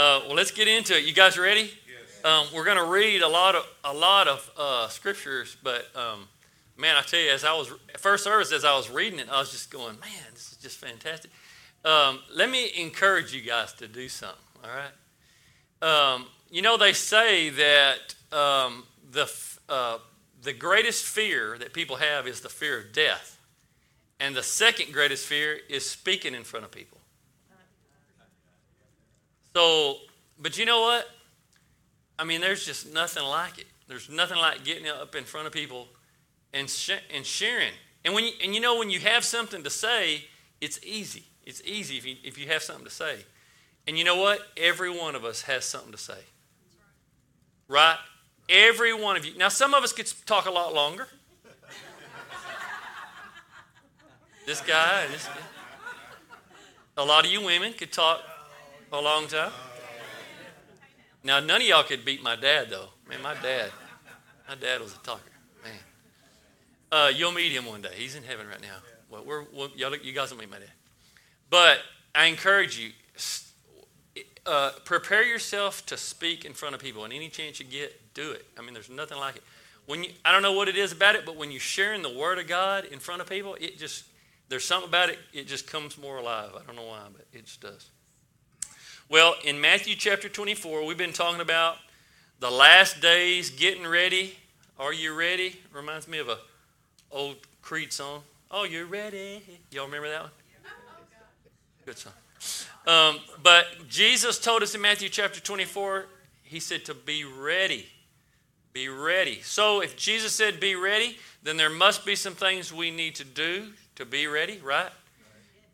Uh, well, let's get into it. You guys ready? Yes. Um, we're going to read a lot of a lot of uh, scriptures, but um, man, I tell you, as I was first service, as I was reading it, I was just going, man, this is just fantastic. Um, let me encourage you guys to do something. All right. Um, you know, they say that um, the uh, the greatest fear that people have is the fear of death, and the second greatest fear is speaking in front of people. So, but you know what? I mean, there's just nothing like it. There's nothing like getting up in front of people and, sh- and sharing. And, when you, and you know, when you have something to say, it's easy. It's easy if you, if you have something to say. And you know what? Every one of us has something to say. Right? Every one of you. Now, some of us could talk a lot longer. this guy, this guy. A lot of you women could talk a long time. Now, none of y'all could beat my dad, though. Man, my dad, my dad was a talker. Man, uh, you'll meet him one day. He's in heaven right now. Well, we're, we'll, y'all, you guys will meet my dad. But I encourage you, uh, prepare yourself to speak in front of people. And any chance you get, do it. I mean, there's nothing like it. When you, I don't know what it is about it, but when you're sharing the Word of God in front of people, it just, there's something about it, it just comes more alive. I don't know why, but it just does. Well, in Matthew chapter 24, we've been talking about the last days, getting ready. Are you ready? Reminds me of a old Creed song. Oh, you're ready. Y'all remember that one? Good song. Um, but Jesus told us in Matthew chapter 24, he said to be ready. Be ready. So if Jesus said be ready, then there must be some things we need to do to be ready, right?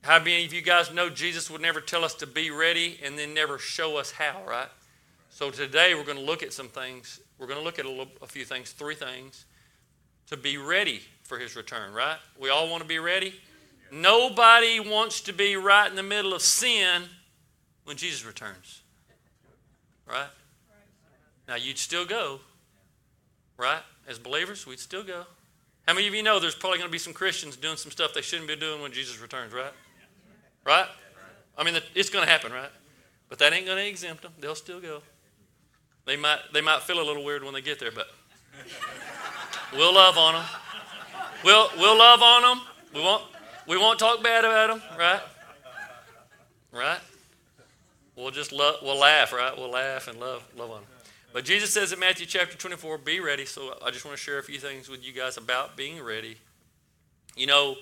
How many of you guys know Jesus would never tell us to be ready and then never show us how, right? So today we're going to look at some things. We're going to look at a, little, a few things, three things, to be ready for his return, right? We all want to be ready. Nobody wants to be right in the middle of sin when Jesus returns, right? Now you'd still go, right? As believers, we'd still go. How many of you know there's probably going to be some Christians doing some stuff they shouldn't be doing when Jesus returns, right? Right? I mean, it's going to happen, right? But that ain't going to exempt them. They'll still go. They might, they might feel a little weird when they get there, but we'll love on them. We'll, we'll love on them. We won't, we won't talk bad about them, right? Right? We'll just love, we'll laugh, right? We'll laugh and love, love on them. But Jesus says in Matthew chapter 24, be ready. So I just want to share a few things with you guys about being ready. You know,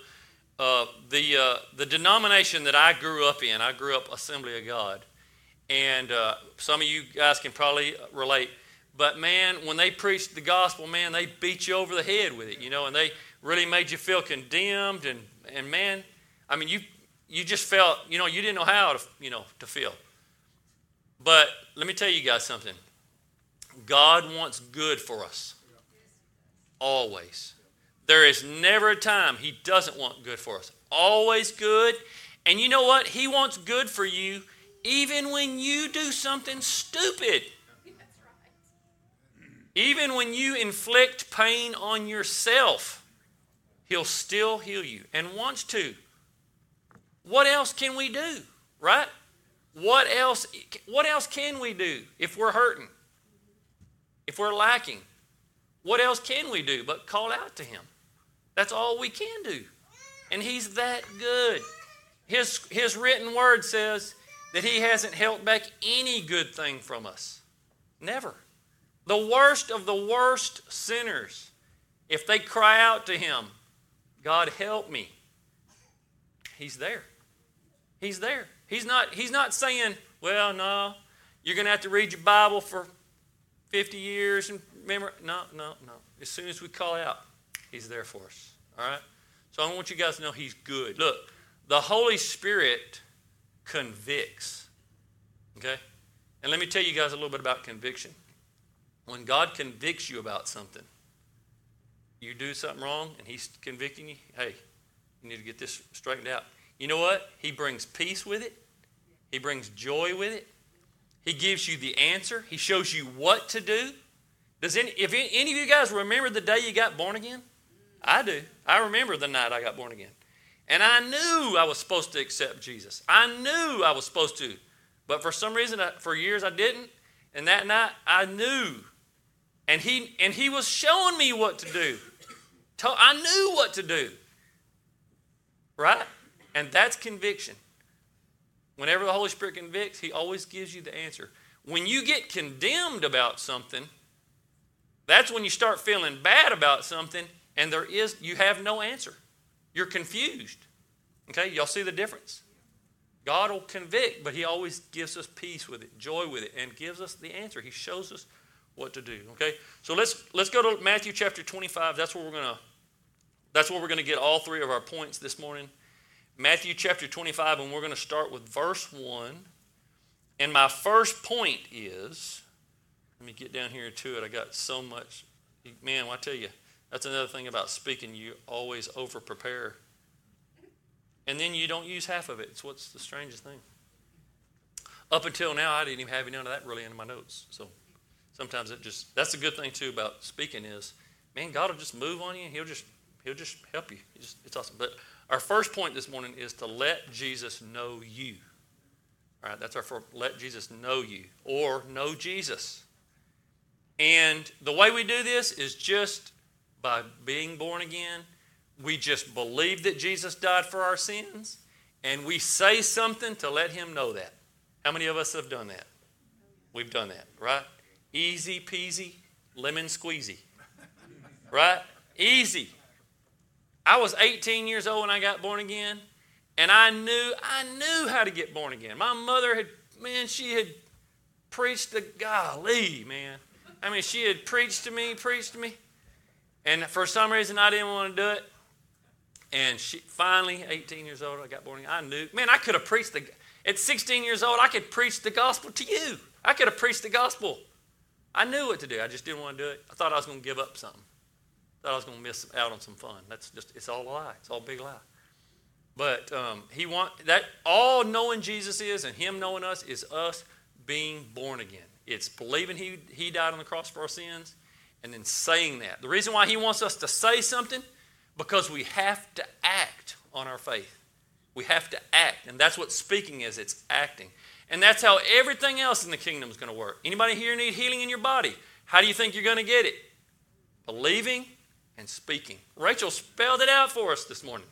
uh, the, uh, the denomination that I grew up in, I grew up Assembly of God. And uh, some of you guys can probably relate. But man, when they preached the gospel, man, they beat you over the head with it, you know, and they really made you feel condemned. And, and man, I mean, you, you just felt, you know, you didn't know how to, you know, to feel. But let me tell you guys something. God wants good for us. Always. There is never a time He doesn't want good for us. Always good. And you know what? He wants good for you even when you do something stupid. Even when you inflict pain on yourself, He'll still heal you and wants to. What else can we do? Right? What else what else can we do if we're hurting? If we're lacking? What else can we do but call out to him? That's all we can do. And he's that good. His, his written word says that he hasn't held back any good thing from us. Never. The worst of the worst sinners, if they cry out to him, God help me, he's there. He's there. He's not, he's not saying, well, no, you're going to have to read your Bible for 50 years and remember. No, no, no. As soon as we call out, he's there for us. All right? So I want you guys to know he's good. Look, the Holy Spirit convicts. Okay? And let me tell you guys a little bit about conviction. When God convicts you about something, you do something wrong and he's convicting you, hey, you need to get this straightened out. You know what? He brings peace with it, he brings joy with it, he gives you the answer, he shows you what to do. Does any, if any of you guys remember the day you got born again? I do. I remember the night I got born again. And I knew I was supposed to accept Jesus. I knew I was supposed to But for some reason, for years I didn't. And that night I knew. And he, and he was showing me what to do. I knew what to do. Right? And that's conviction. Whenever the Holy Spirit convicts, He always gives you the answer. When you get condemned about something, that's when you start feeling bad about something and there is you have no answer. You're confused. Okay, y'all see the difference? God will convict, but He always gives us peace with it, joy with it, and gives us the answer. He shows us what to do. Okay, so let's let's go to Matthew chapter 25. That's where we're gonna that's where we're gonna get all three of our points this morning. Matthew chapter 25, and we're to start with verse 1. And my first point is let me get down here to it. I got so much. Man, I tell you, that's another thing about speaking. You always over prepare. And then you don't use half of it. It's what's the strangest thing. Up until now, I didn't even have any of that really in my notes. So sometimes it just, that's a good thing too about speaking is, man, God will just move on you. He'll just, he'll just help you. Just, it's awesome. But our first point this morning is to let Jesus know you. All right, that's our first, let Jesus know you or know Jesus. And the way we do this is just by being born again. We just believe that Jesus died for our sins and we say something to let him know that. How many of us have done that? We've done that, right? Easy peasy, lemon squeezy. Right? Easy. I was 18 years old when I got born again, and I knew I knew how to get born again. My mother had, man, she had preached the golly, man. I mean, she had preached to me, preached to me, and for some reason I didn't want to do it. And she finally, 18 years old, I got born again. I knew, man, I could have preached the. At 16 years old, I could preach the gospel to you. I could have preached the gospel. I knew what to do. I just didn't want to do it. I thought I was going to give up something. I Thought I was going to miss out on some fun. That's just, it's all a lie. It's all a big lie. But um, he want that all knowing Jesus is and him knowing us is us being born again. It's believing he, he died on the cross for our sins and then saying that. The reason why he wants us to say something, because we have to act on our faith. We have to act. And that's what speaking is, it's acting. And that's how everything else in the kingdom is going to work. Anybody here need healing in your body? How do you think you're going to get it? Believing and speaking. Rachel spelled it out for us this morning.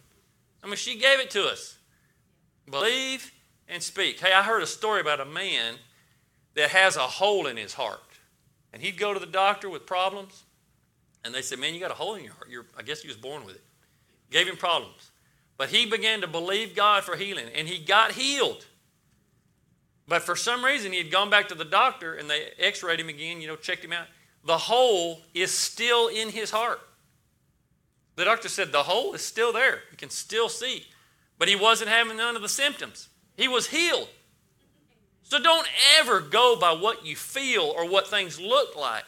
I mean, she gave it to us. Believe and speak. Hey, I heard a story about a man that has a hole in his heart. And he'd go to the doctor with problems, and they said, Man, you got a hole in your heart. You're, I guess he was born with it. Gave him problems. But he began to believe God for healing, and he got healed. But for some reason, he had gone back to the doctor, and they x rayed him again, you know, checked him out. The hole is still in his heart. The doctor said the hole is still there. You can still see. But he wasn't having none of the symptoms. He was healed. So don't ever go by what you feel or what things look like.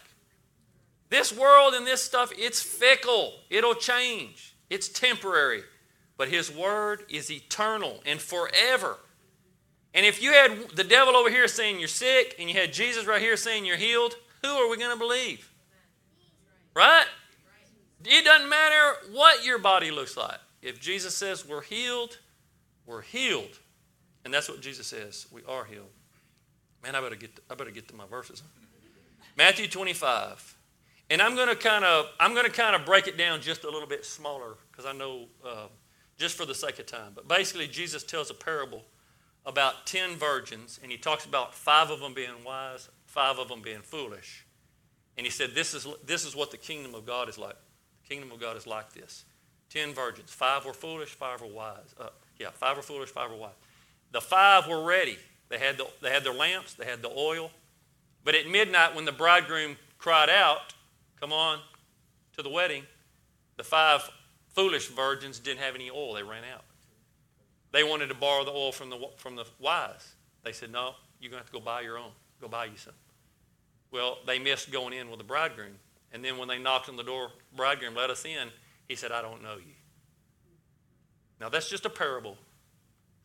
This world and this stuff, it's fickle. It'll change. It's temporary. But his word is eternal and forever. And if you had the devil over here saying you're sick and you had Jesus right here saying you're healed, who are we going to believe? Right? It doesn't matter what your body looks like. If Jesus says we're healed, we're healed. And that's what Jesus says. We are healed. Man, I better get to, I better get to my verses. Matthew 25. And I'm going to kind of I'm going to kind of break it down just a little bit smaller because I know uh, just for the sake of time. But basically, Jesus tells a parable about 10 virgins, and he talks about five of them being wise, five of them being foolish. And he said, This is, this is what the kingdom of God is like. The kingdom of God is like this. Ten virgins. Five were foolish, five were wise. Uh, yeah, five were foolish, five were wise. The five were ready. They had, the, they had their lamps, they had the oil. But at midnight, when the bridegroom cried out, Come on to the wedding, the five foolish virgins didn't have any oil. They ran out. They wanted to borrow the oil from the, from the wise. They said, No, you're going to have to go buy your own. Go buy you some. Well, they missed going in with the bridegroom. And then when they knocked on the door, bridegroom let us in, he said, I don't know you. Now that's just a parable.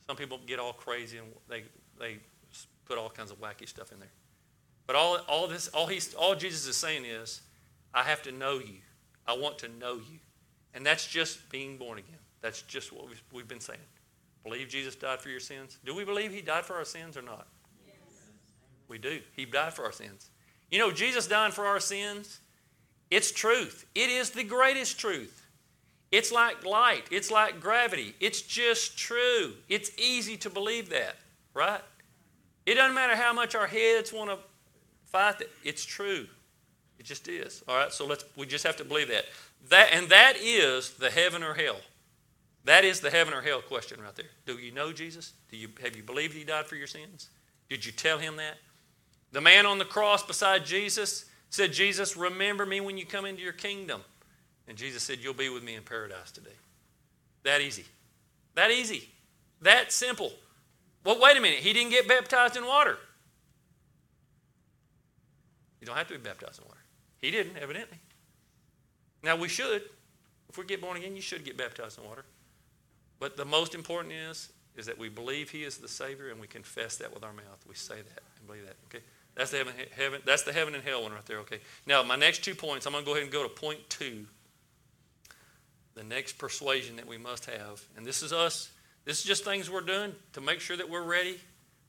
Some people get all crazy and they, they put all kinds of wacky stuff in there. But all, all, this, all, he's, all Jesus is saying is, I have to know you. I want to know you. And that's just being born again. That's just what we've, we've been saying. Believe Jesus died for your sins. Do we believe he died for our sins or not? Yes. We do. He died for our sins. You know, Jesus dying for our sins, it's truth. It is the greatest truth. It's like light, it's like gravity. It's just true. It's easy to believe that, right? It doesn't matter how much our heads want to fight that. It's true. It just is. All right, so let's we just have to believe that. That and that is the heaven or hell. That is the heaven or hell question right there. Do you know Jesus? Do you have you believed he died for your sins? Did you tell him that? The man on the cross beside Jesus said, Jesus, remember me when you come into your kingdom. And Jesus said, You'll be with me in paradise today. That easy. That easy. That simple. Well, wait a minute. He didn't get baptized in water. You don't have to be baptized in water. He didn't, evidently. Now, we should. If we get born again, you should get baptized in water. But the most important is, is that we believe He is the Savior and we confess that with our mouth. We say that and believe that. Okay? That's the heaven, heaven, that's the heaven and hell one right there. Okay. Now, my next two points, I'm going to go ahead and go to point two. The next persuasion that we must have, and this is us. This is just things we're doing to make sure that we're ready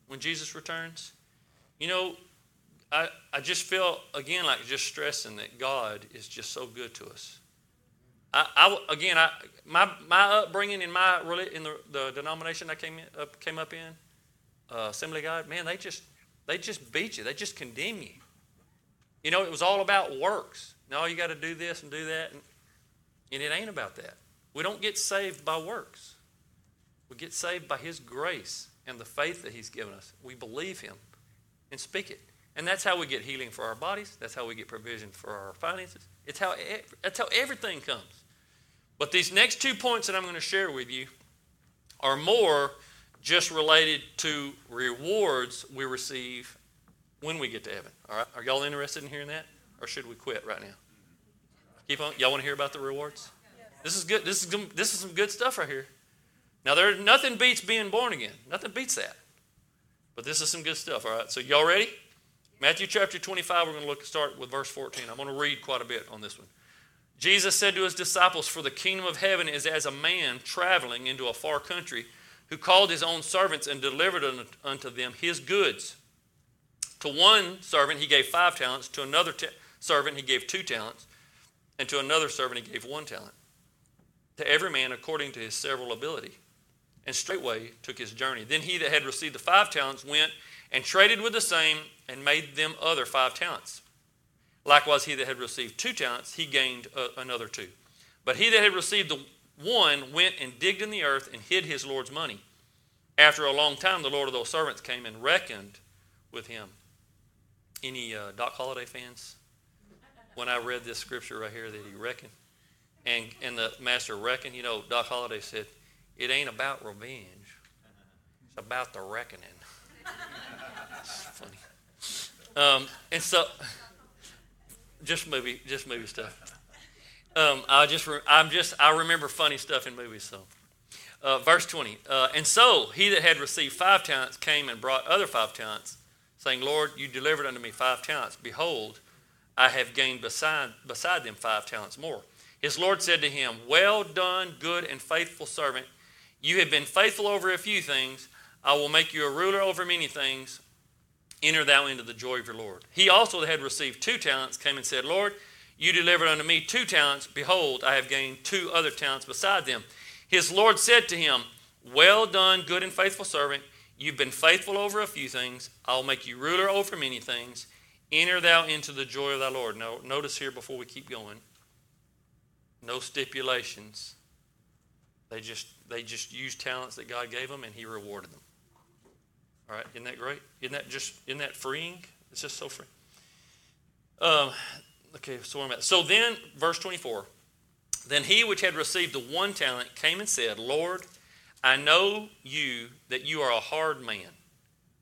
when Jesus returns. You know, I, I just feel again like just stressing that God is just so good to us. I, I again, I my my upbringing in my in the, the denomination I came in, up came up in, uh, Assembly God, man, they just they just beat you. They just condemn you. You know, it was all about works. No, you got to do this and do that. And, and it ain't about that. We don't get saved by works. We get saved by His grace and the faith that He's given us. We believe Him and speak it. And that's how we get healing for our bodies. That's how we get provision for our finances. It's how, that's how everything comes. But these next two points that I'm going to share with you are more just related to rewards we receive when we get to heaven. All right? Are y'all interested in hearing that? Or should we quit right now? Keep on. Y'all want to hear about the rewards? This is good. This is this is some good stuff right here. Now there nothing beats being born again. Nothing beats that. But this is some good stuff. All right. So y'all ready? Matthew chapter 25. We're going to look start with verse 14. I'm going to read quite a bit on this one. Jesus said to his disciples, "For the kingdom of heaven is as a man traveling into a far country." who called his own servants and delivered unto them his goods. To one servant he gave five talents, to another t- servant he gave two talents, and to another servant he gave one talent. To every man according to his several ability. And straightway took his journey. Then he that had received the five talents went and traded with the same and made them other five talents. Likewise, he that had received two talents, he gained uh, another two. But he that had received the one went and digged in the earth and hid his Lord's money. After a long time, the Lord of those servants came and reckoned with him. Any uh, Doc Holliday fans? When I read this scripture right here that he reckoned, and, and the master reckoned, you know, Doc Holliday said, it ain't about revenge. It's about the reckoning. It's funny. Um, and so, just movie, just movie stuff. Um, I just, re- I'm just, I remember funny stuff in movies. So, uh, verse 20. Uh, and so he that had received five talents came and brought other five talents, saying, Lord, you delivered unto me five talents. Behold, I have gained beside, beside them five talents more. His Lord said to him, Well done, good and faithful servant. You have been faithful over a few things. I will make you a ruler over many things. Enter thou into the joy of your Lord. He also that had received two talents came and said, Lord, you delivered unto me two talents. Behold, I have gained two other talents beside them. His Lord said to him, Well done, good and faithful servant. You've been faithful over a few things. I'll make you ruler over many things. Enter thou into the joy of thy Lord. Now, notice here before we keep going no stipulations. They just, they just used talents that God gave them and He rewarded them. All right, isn't that great? Isn't that just, isn't that freeing? It's just so free. Um, Okay, so I'm at. So then, verse 24. Then he which had received the one talent came and said, Lord, I know you that you are a hard man,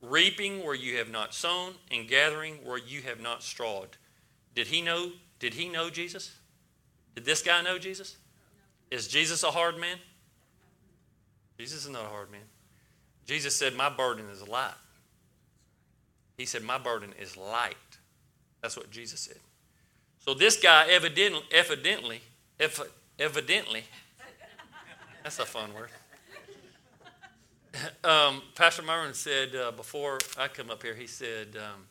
reaping where you have not sown, and gathering where you have not strawed. Did he know? Did he know Jesus? Did this guy know Jesus? Is Jesus a hard man? Jesus is not a hard man. Jesus said, My burden is light. He said, My burden is light. That's what Jesus said. So this guy evidently, evidently, evidently, that's a fun word. Um, Pastor Myron said uh, before I come up here, he said, um,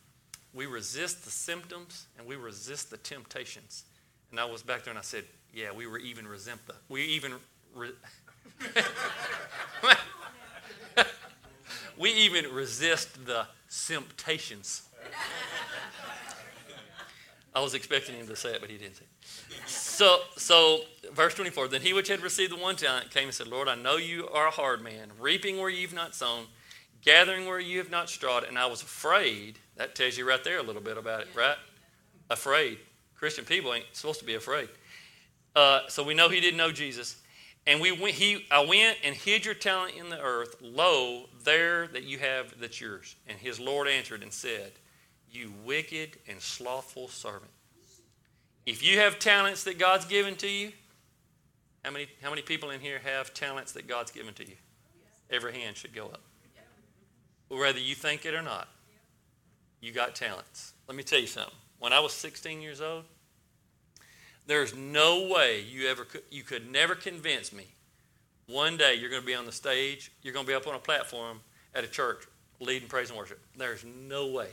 We resist the symptoms and we resist the temptations. And I was back there and I said, Yeah, we were even resent the. We even. Re- we even resist the temptations. I was expecting him to say it, but he didn't say it. So, so verse 24, then he which had received the one talent came and said, Lord, I know you are a hard man, reaping where you've not sown, gathering where you have not strawed, and I was afraid. That tells you right there a little bit about it, right? Afraid. Christian people ain't supposed to be afraid. Uh, so we know he didn't know Jesus. And we went, he, I went and hid your talent in the earth. Lo, there that you have that's yours. And his Lord answered and said, You wicked and slothful servant. If you have talents that God's given to you, how many, how many people in here have talents that God's given to you? Every hand should go up. Whether you think it or not, you got talents. Let me tell you something. When I was 16 years old, there's no way you ever could, you could never convince me. One day you're going to be on the stage, you're going to be up on a platform at a church leading praise and worship. There's no way.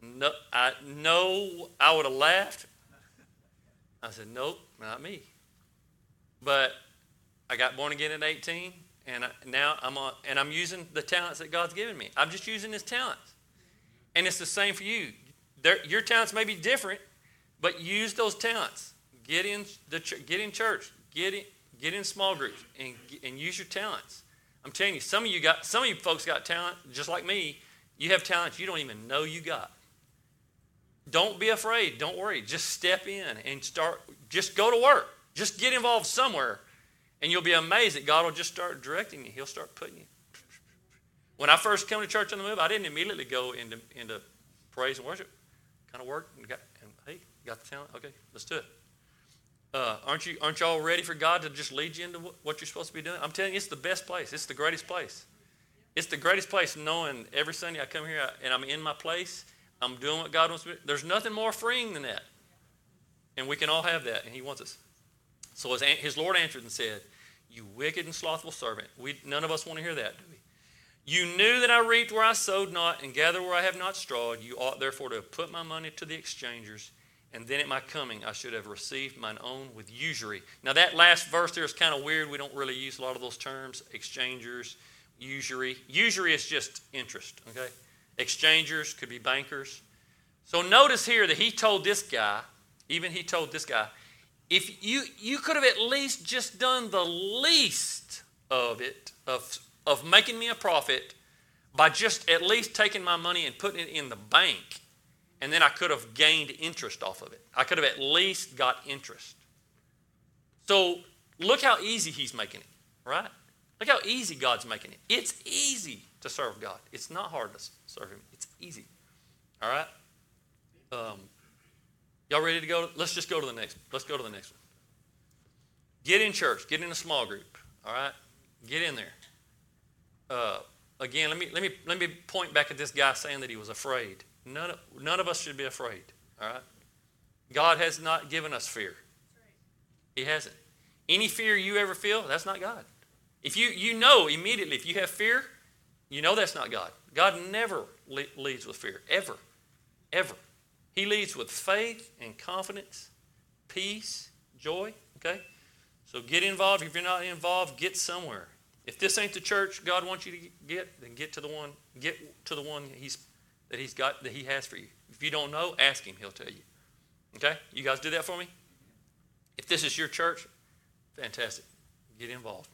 No, I no, I would have laughed. I said, nope, not me. But I got born again at 18, and I, now I'm on, and I'm using the talents that God's given me. I'm just using His talents, and it's the same for you. There, your talents may be different, but use those talents. Get in the get in church. Get in get in small groups and and use your talents. I'm telling you, some of you got some of you folks got talent just like me. You have talents you don't even know you got. Don't be afraid. Don't worry. Just step in and start. Just go to work. Just get involved somewhere, and you'll be amazed that God will just start directing you. He'll start putting you. When I first came to church on the move, I didn't immediately go into into praise and worship. Kind of worked and got and hey, got the talent. Okay, let's do it. Uh, aren't you aren't y'all ready for God to just lead you into what you're supposed to be doing? I'm telling you, it's the best place. It's the greatest place. It's the greatest place knowing every Sunday I come here and I'm in my place I'm doing what God wants me. There's nothing more freeing than that. And we can all have that, and He wants us. So his, his Lord answered and said, You wicked and slothful servant. We, none of us want to hear that, do we? You knew that I reaped where I sowed not and gathered where I have not strawed. You ought therefore to have put my money to the exchangers, and then at my coming I should have received mine own with usury. Now, that last verse there is kind of weird. We don't really use a lot of those terms exchangers, usury. Usury is just interest, okay? Exchangers could be bankers. So notice here that he told this guy, even he told this guy, if you you could have at least just done the least of it of of making me a profit by just at least taking my money and putting it in the bank and then I could have gained interest off of it. I could have at least got interest. So look how easy he's making it, right? Look how easy God's making it. It's easy to serve God. It's not hard to serve Him. It's easy. All right. Um, y'all ready to go? Let's just go to the next. Let's go to the next one. Get in church. Get in a small group. All right. Get in there. Uh, again, let me let me let me point back at this guy saying that he was afraid. None of, none of us should be afraid. All right. God has not given us fear. He hasn't. Any fear you ever feel, that's not God. If you you know immediately if you have fear, you know that's not God. God never leads with fear, ever. Ever. He leads with faith and confidence, peace, joy. Okay? So get involved. If you're not involved, get somewhere. If this ain't the church God wants you to get, then get to the one, get to the one he's, that He's got that He has for you. If you don't know, ask Him, He'll tell you. Okay? You guys do that for me? If this is your church, fantastic. Get involved.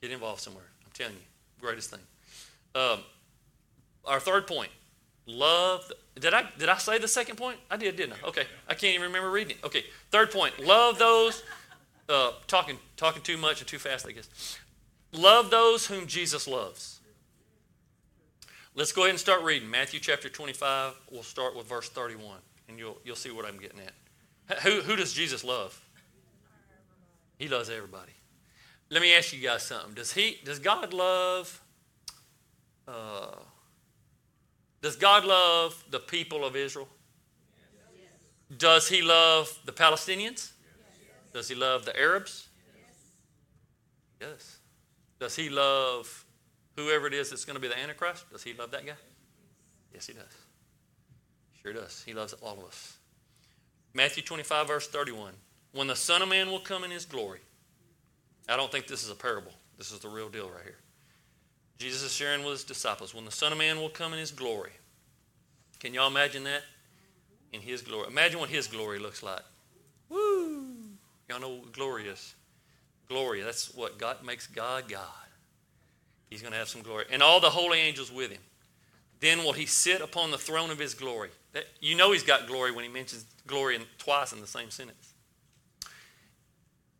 Get involved somewhere. I'm telling you, greatest thing. Um, our third point, love. Did I did I say the second point? I did, didn't I? Okay, I can't even remember reading it. Okay, third point, love those. Uh, talking talking too much and too fast, I guess. Love those whom Jesus loves. Let's go ahead and start reading Matthew chapter 25. We'll start with verse 31, and you'll you'll see what I'm getting at. Who who does Jesus love? He loves everybody. Let me ask you guys something. Does he does God love uh, does God love the people of Israel? Does he love the Palestinians? Does he love the Arabs? Yes. Does he love whoever it is that's going to be the Antichrist, does he love that guy? Yes, he does. Sure does. He loves all of us. Matthew 25, verse 31. When the Son of Man will come in his glory. I don't think this is a parable. This is the real deal right here. Jesus is sharing with his disciples. When the Son of Man will come in his glory. Can y'all imagine that? In his glory. Imagine what his glory looks like. Woo! Y'all know what glory is. Glory, that's what God makes God God. He's going to have some glory. And all the holy angels with him. Then will he sit upon the throne of his glory. That, you know he's got glory when he mentions glory in, twice in the same sentence.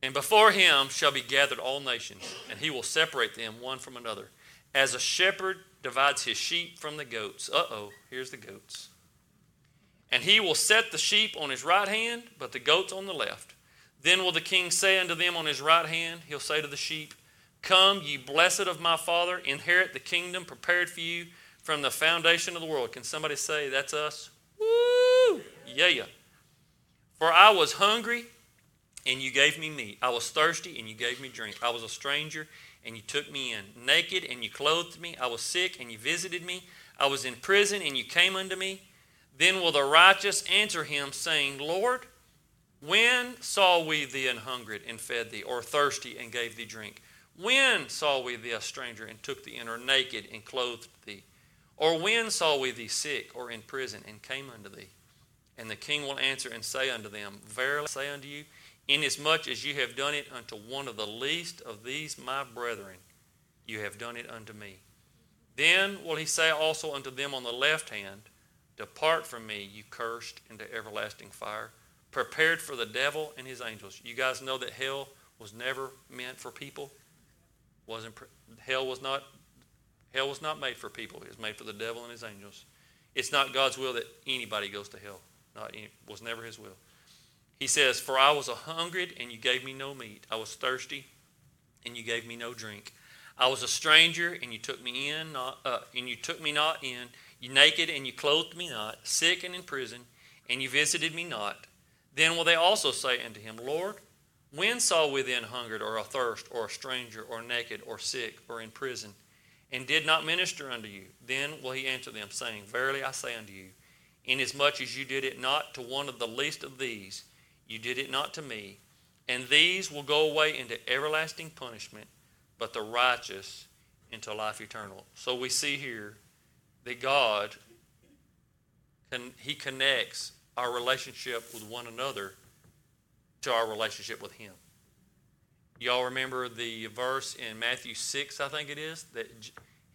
And before him shall be gathered all nations, and he will separate them one from another. As a shepherd divides his sheep from the goats. Uh oh, here's the goats. And he will set the sheep on his right hand, but the goats on the left. Then will the king say unto them on his right hand, He'll say to the sheep, Come, ye blessed of my Father, inherit the kingdom prepared for you from the foundation of the world. Can somebody say, That's us? Woo! Yeah. For I was hungry, and you gave me meat. I was thirsty, and you gave me drink. I was a stranger, and you took me in. Naked, and you clothed me. I was sick, and you visited me. I was in prison, and you came unto me. Then will the righteous answer him, saying, Lord, when saw we thee an hungered and fed thee, or thirsty and gave thee drink? When saw we thee a stranger and took thee in, or naked and clothed thee? Or when saw we thee sick or in prison and came unto thee? And the king will answer and say unto them, Verily I say unto you, inasmuch as you have done it unto one of the least of these my brethren, you have done it unto me. Then will he say also unto them on the left hand, Depart from me, you cursed, into everlasting fire prepared for the devil and his angels. You guys know that hell was never meant for people. Wasn't hell was not hell was not made for people. It was made for the devil and his angels. It's not God's will that anybody goes to hell. Not any, was never his will. He says, "For I was a hungered and you gave me no meat. I was thirsty and you gave me no drink. I was a stranger and you took me in, not, uh, and you took me not in. You naked and you clothed me not. Sick and in prison and you visited me not." Then will they also say unto him, Lord, when saw we then hungered or athirst or a stranger or naked or sick or in prison and did not minister unto you? Then will he answer them, saying, Verily I say unto you, inasmuch as you did it not to one of the least of these, you did it not to me. And these will go away into everlasting punishment, but the righteous into life eternal. So we see here that God, he connects our relationship with one another to our relationship with Him. Y'all remember the verse in Matthew 6, I think it is, that J-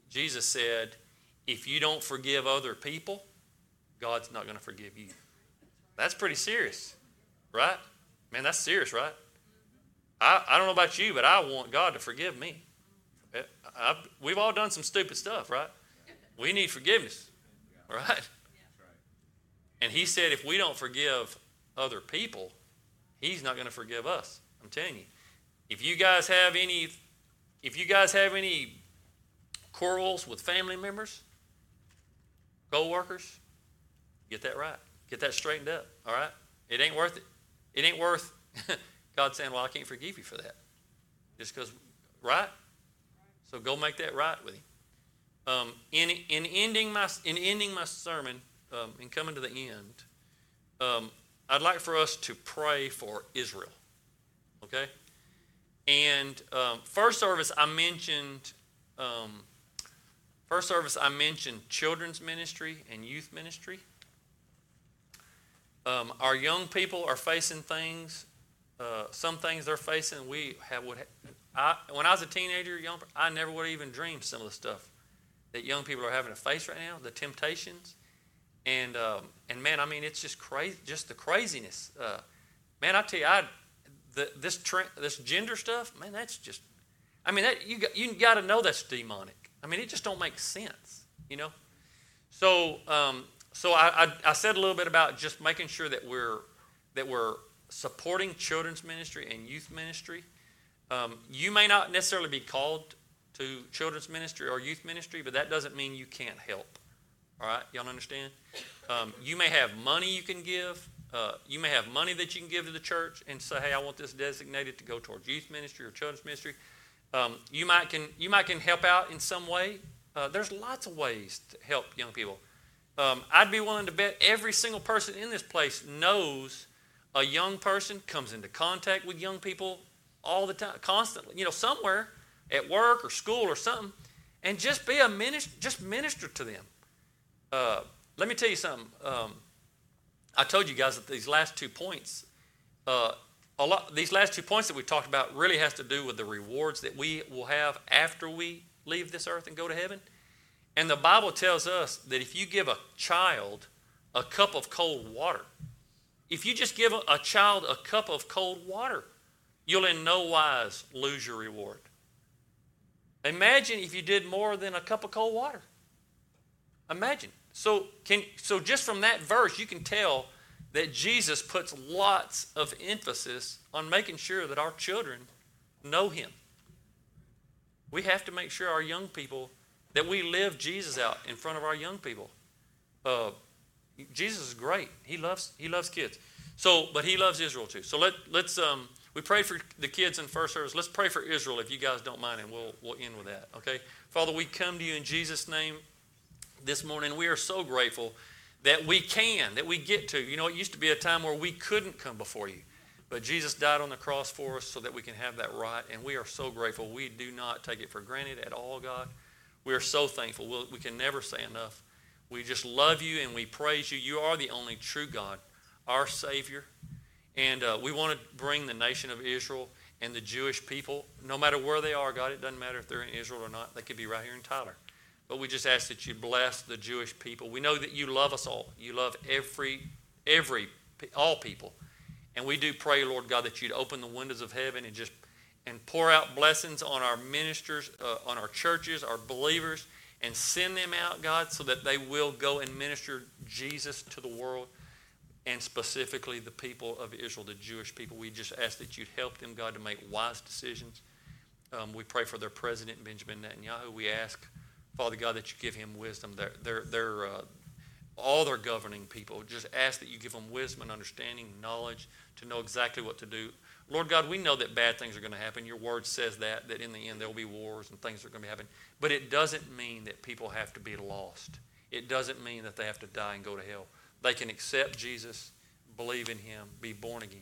Jesus said, If you don't forgive other people, God's not going to forgive you. That's pretty serious, right? Man, that's serious, right? I, I don't know about you, but I want God to forgive me. Eh, I, we've all done some stupid stuff, right? We need forgiveness, right? And he said, if we don't forgive other people, he's not going to forgive us. I'm telling you. If you guys have any, if you guys have any quarrels with family members, co-workers, get that right. Get that straightened up. All right. It ain't worth it. It ain't worth God saying, "Well, I can't forgive you for that," just because, right? So go make that right with Him. Um, in in ending my in ending my sermon um, in coming to the end, um, I'd like for us to pray for Israel. Okay? And um, first service, I mentioned. Um, first service, I mentioned children's ministry and youth ministry. Um, our young people are facing things. Uh, some things they're facing, we have. Would, I, when I was a teenager, young, I never would have even dreamed some of the stuff that young people are having to face right now, the temptations and um, and man, I mean, it's just crazy, just the craziness. Uh, man, I tell you, I the, this tra- this gender stuff, man, that's just. I mean, that you got, you got to know that's demonic. I mean, it just don't make sense, you know. So um, so I, I, I said a little bit about just making sure that we're that we're supporting children's ministry and youth ministry. Um, you may not necessarily be called to children's ministry or youth ministry, but that doesn't mean you can't help. All right, y'all understand? Um, you may have money you can give. Uh, you may have money that you can give to the church and say, hey, I want this designated to go towards youth ministry or children's ministry. Um, you might can you might can help out in some way. Uh, there's lots of ways to help young people. Um, I'd be willing to bet every single person in this place knows a young person comes into contact with young people all the time, constantly. You know, somewhere at work or school or something, and just be a minister, just minister to them. Uh, let me tell you something. Um, I told you guys that these last two points, uh, a lot, these last two points that we talked about really has to do with the rewards that we will have after we leave this earth and go to heaven. And the Bible tells us that if you give a child a cup of cold water, if you just give a child a cup of cold water, you'll in no wise lose your reward. Imagine if you did more than a cup of cold water. Imagine. So, can, so just from that verse, you can tell that Jesus puts lots of emphasis on making sure that our children know Him. We have to make sure our young people, that we live Jesus out in front of our young people. Uh, Jesus is great. He loves, he loves kids. So, but he loves Israel too. So let, let's, um, we pray for the kids in first service. Let's pray for Israel if you guys don't mind, and we'll, we'll end with that, okay? Father, we come to you in Jesus' name this morning. We are so grateful that we can, that we get to. You know, it used to be a time where we couldn't come before you. But Jesus died on the cross for us so that we can have that right, and we are so grateful. We do not take it for granted at all, God. We are so thankful. We'll, we can never say enough. We just love you and we praise you. You are the only true God, our Savior. And uh, we want to bring the nation of Israel and the Jewish people, no matter where they are, God, it doesn't matter if they're in Israel or not. They could be right here in Tyler. But we just ask that you bless the Jewish people. We know that you love us all. You love every, every, all people. And we do pray, Lord God, that you'd open the windows of heaven and just and pour out blessings on our ministers, uh, on our churches, our believers, and send them out, God, so that they will go and minister Jesus to the world and specifically the people of Israel, the Jewish people. We just ask that you'd help them, God, to make wise decisions. Um, we pray for their president, Benjamin Netanyahu. We ask Father God, that you give him wisdom. They're, they're, they're, uh, all their governing people. Just ask that you give them wisdom and understanding, knowledge to know exactly what to do. Lord God, we know that bad things are going to happen. Your word says that, that in the end there will be wars and things are going to be happening. But it doesn't mean that people have to be lost. It doesn't mean that they have to die and go to hell. They can accept Jesus, believe in him, be born again.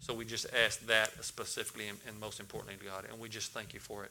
So we just ask that specifically and, and most importantly to God. And we just thank you for it.